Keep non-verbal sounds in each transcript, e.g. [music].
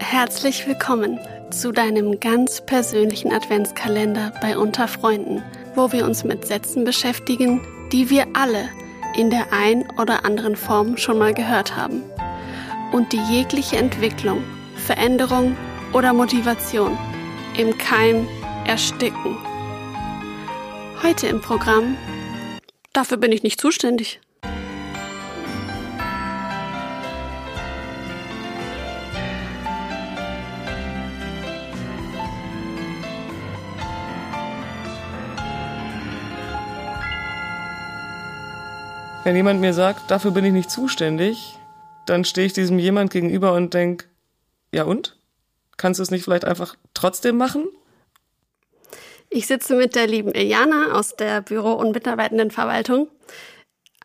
Herzlich willkommen zu deinem ganz persönlichen Adventskalender bei Unter Freunden, wo wir uns mit Sätzen beschäftigen, die wir alle in der ein oder anderen Form schon mal gehört haben und die jegliche Entwicklung, Veränderung oder Motivation im Keim ersticken. Heute im Programm Dafür bin ich nicht zuständig. Wenn jemand mir sagt, dafür bin ich nicht zuständig, dann stehe ich diesem jemand gegenüber und denke, ja und? Kannst du es nicht vielleicht einfach trotzdem machen? Ich sitze mit der lieben Iliana aus der Büro- und Mitarbeitendenverwaltung.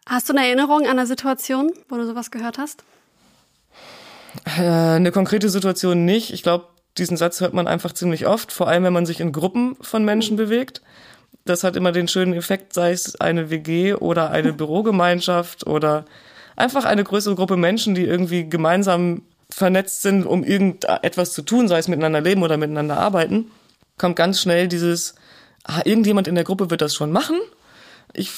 Hast du eine Erinnerung an eine Situation, wo du sowas gehört hast? Äh, eine konkrete Situation nicht. Ich glaube, diesen Satz hört man einfach ziemlich oft, vor allem wenn man sich in Gruppen von Menschen bewegt. Das hat immer den schönen Effekt, sei es eine WG oder eine [laughs] Bürogemeinschaft oder einfach eine größere Gruppe Menschen, die irgendwie gemeinsam vernetzt sind, um irgendetwas zu tun, sei es miteinander leben oder miteinander arbeiten, kommt ganz schnell dieses, ah, irgendjemand in der Gruppe wird das schon machen. Ich,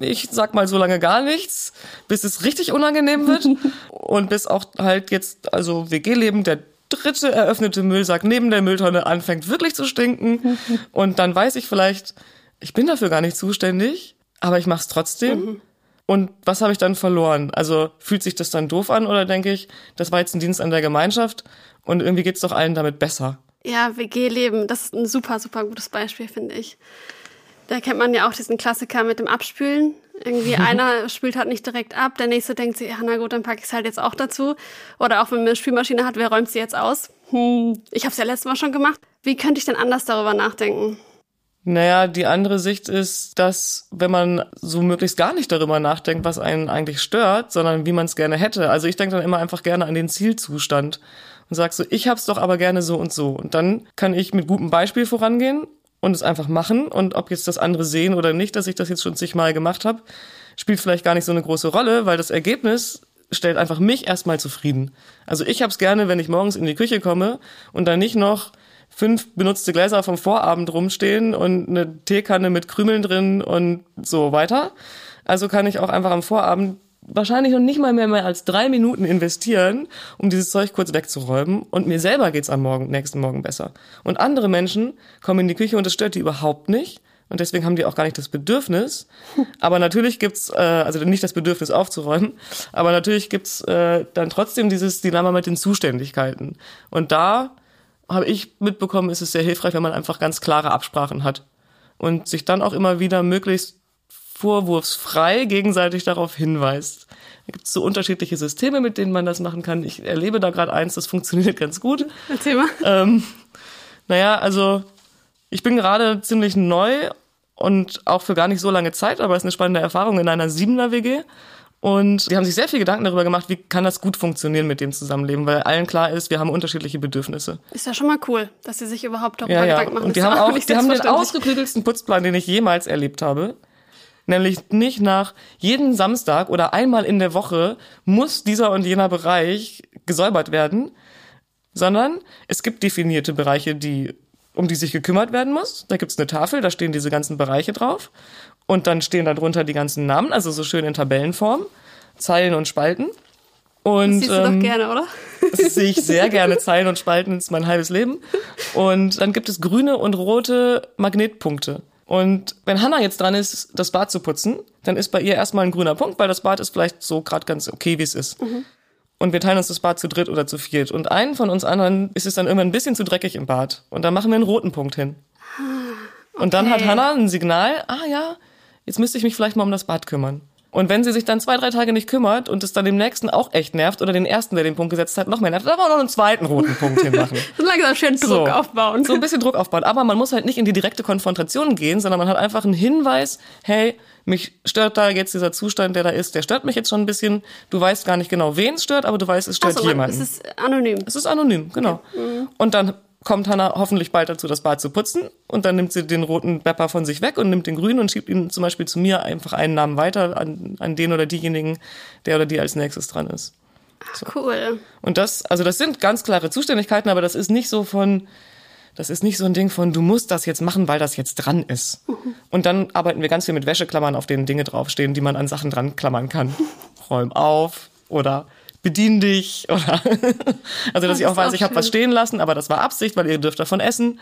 ich sag mal so lange gar nichts, bis es richtig unangenehm wird [laughs] und bis auch halt jetzt, also WG-Leben, der dritte eröffnete Müllsack neben der Mülltonne anfängt wirklich zu stinken [laughs] und dann weiß ich vielleicht, ich bin dafür gar nicht zuständig, aber ich mach's trotzdem. Mhm. Und was habe ich dann verloren? Also fühlt sich das dann doof an oder denke ich, das war jetzt ein Dienst an der Gemeinschaft und irgendwie geht's doch allen damit besser? Ja, WG-Leben, das ist ein super, super gutes Beispiel, finde ich. Da kennt man ja auch diesen Klassiker mit dem Abspülen. Irgendwie einer spült halt nicht direkt ab, der nächste denkt sich, ja, na gut, dann packe ich es halt jetzt auch dazu. Oder auch wenn man eine Spülmaschine hat, wer räumt sie jetzt aus? Hm, ich habe es ja letztes Mal schon gemacht. Wie könnte ich denn anders darüber nachdenken? Naja, die andere Sicht ist, dass wenn man so möglichst gar nicht darüber nachdenkt, was einen eigentlich stört, sondern wie man es gerne hätte. Also ich denke dann immer einfach gerne an den Zielzustand und sag so, ich hab's doch aber gerne so und so. Und dann kann ich mit gutem Beispiel vorangehen und es einfach machen. Und ob jetzt das andere sehen oder nicht, dass ich das jetzt schon zigmal gemacht habe, spielt vielleicht gar nicht so eine große Rolle, weil das Ergebnis stellt einfach mich erstmal zufrieden. Also ich hab's gerne, wenn ich morgens in die Küche komme und dann nicht noch fünf benutzte Gläser vom Vorabend rumstehen und eine Teekanne mit Krümeln drin und so weiter. Also kann ich auch einfach am Vorabend wahrscheinlich noch nicht mal mehr, mehr als drei Minuten investieren, um dieses Zeug kurz wegzuräumen. Und mir selber geht's am Morgen, nächsten Morgen besser. Und andere Menschen kommen in die Küche und das stört die überhaupt nicht. Und deswegen haben die auch gar nicht das Bedürfnis. [laughs] Aber natürlich gibt's äh, also nicht das Bedürfnis aufzuräumen, aber natürlich gibt's äh, dann trotzdem dieses Dilemma mit den Zuständigkeiten. Und da habe ich mitbekommen, ist es sehr hilfreich, wenn man einfach ganz klare Absprachen hat und sich dann auch immer wieder möglichst vorwurfsfrei gegenseitig darauf hinweist. Da gibt es so unterschiedliche Systeme, mit denen man das machen kann. Ich erlebe da gerade eins, das funktioniert [laughs] ganz gut. Erzähl mal. Ähm, naja, also ich bin gerade ziemlich neu und auch für gar nicht so lange Zeit, aber es ist eine spannende Erfahrung in einer Siebener WG. Und die haben sich sehr viel Gedanken darüber gemacht, wie kann das gut funktionieren mit dem Zusammenleben, weil allen klar ist, wir haben unterschiedliche Bedürfnisse. Ist ja schon mal cool, dass sie sich überhaupt darüber ja, ja. Gedanken machen. Und die haben auch, die haben den ausgeklügelsten Putzplan, den ich jemals erlebt habe. Nämlich nicht nach jeden Samstag oder einmal in der Woche muss dieser und jener Bereich gesäubert werden, sondern es gibt definierte Bereiche, die um die sich gekümmert werden muss. Da gibt's eine Tafel, da stehen diese ganzen Bereiche drauf. Und dann stehen darunter die ganzen Namen, also so schön in Tabellenform, Zeilen und Spalten. Und, das siehst du ähm, doch gerne, oder? Das sehe ich sehr gerne. Zeilen und Spalten ist mein halbes Leben. Und dann gibt es grüne und rote Magnetpunkte. Und wenn Hannah jetzt dran ist, das Bad zu putzen, dann ist bei ihr erstmal ein grüner Punkt, weil das Bad ist vielleicht so gerade ganz okay, wie es ist. Mhm. Und wir teilen uns das Bad zu dritt oder zu viert. Und einen von uns anderen ist es dann irgendwann ein bisschen zu dreckig im Bad. Und dann machen wir einen roten Punkt hin. Okay. Und dann hat Hannah ein Signal, ah ja, jetzt müsste ich mich vielleicht mal um das Bad kümmern. Und wenn sie sich dann zwei, drei Tage nicht kümmert und es dann dem nächsten auch echt nervt oder den ersten, der den Punkt gesetzt hat, noch mehr nervt, dann auch noch einen zweiten roten Punkt hinmachen. [laughs] so langsam schön Druck so, aufbauen. So ein bisschen Druck aufbauen. Aber man muss halt nicht in die direkte Konfrontation gehen, sondern man hat einfach einen Hinweis, hey, mich stört da jetzt dieser Zustand, der da ist, der stört mich jetzt schon ein bisschen. Du weißt gar nicht genau, wen es stört, aber du weißt, es stört so, jemanden. Es ist anonym. Es ist anonym, genau. Okay. Mhm. Und dann kommt Hannah hoffentlich bald dazu, das Bad zu putzen. Und dann nimmt sie den roten Bepper von sich weg und nimmt den grünen und schiebt ihn zum Beispiel zu mir einfach einen Namen weiter an, an den oder diejenigen, der oder die als nächstes dran ist. So. Cool. Und das, also das sind ganz klare Zuständigkeiten, aber das ist nicht so von, das ist nicht so ein Ding von, du musst das jetzt machen, weil das jetzt dran ist. Mhm. Und dann arbeiten wir ganz viel mit Wäscheklammern, auf denen Dinge draufstehen, die man an Sachen dran klammern kann. [laughs] Räum auf oder bedien dich oder [laughs] also dass ich auch weiß, auch ich habe was stehen lassen, aber das war Absicht, weil ihr dürft davon essen.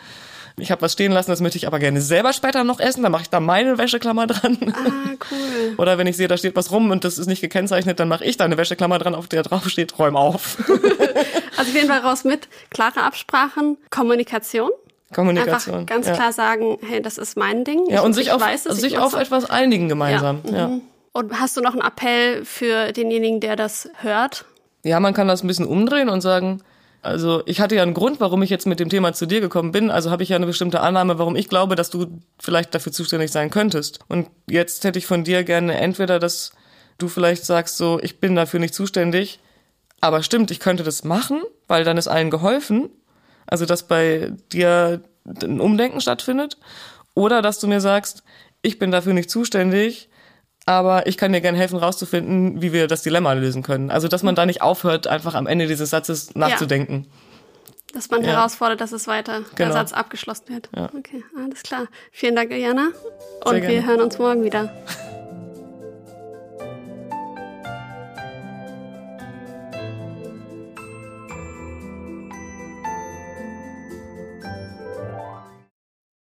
Ich habe was stehen lassen, das möchte ich aber gerne selber später noch essen. Dann mache ich da meine Wäscheklammer dran. Ah, cool. [laughs] Oder wenn ich sehe, da steht was rum und das ist nicht gekennzeichnet, dann mache ich da eine Wäscheklammer dran, auf der drauf steht, räum auf. [laughs] also auf jeden Fall raus mit klare Absprachen, Kommunikation. Kommunikation. Einfach ganz ja. klar sagen, hey, das ist mein Ding. Ja, ich, und sich auf, weiß es, sich auf etwas einigen gemeinsam. Ja. ja. Mhm. Und hast du noch einen Appell für denjenigen, der das hört? Ja, man kann das ein bisschen umdrehen und sagen, also ich hatte ja einen Grund, warum ich jetzt mit dem Thema zu dir gekommen bin. Also habe ich ja eine bestimmte Annahme, warum ich glaube, dass du vielleicht dafür zuständig sein könntest. Und jetzt hätte ich von dir gerne entweder, dass du vielleicht sagst, so, ich bin dafür nicht zuständig, aber stimmt, ich könnte das machen, weil dann ist allen geholfen. Also dass bei dir ein Umdenken stattfindet. Oder dass du mir sagst, ich bin dafür nicht zuständig, aber ich kann dir gerne helfen, rauszufinden, wie wir das Dilemma lösen können. Also, dass man da nicht aufhört, einfach am Ende dieses Satzes nachzudenken. Ja. Dass man ja. herausfordert, dass es weiter genau. der Satz abgeschlossen wird. Ja. Okay, alles klar. Vielen Dank, Jana. Und wir hören uns morgen wieder.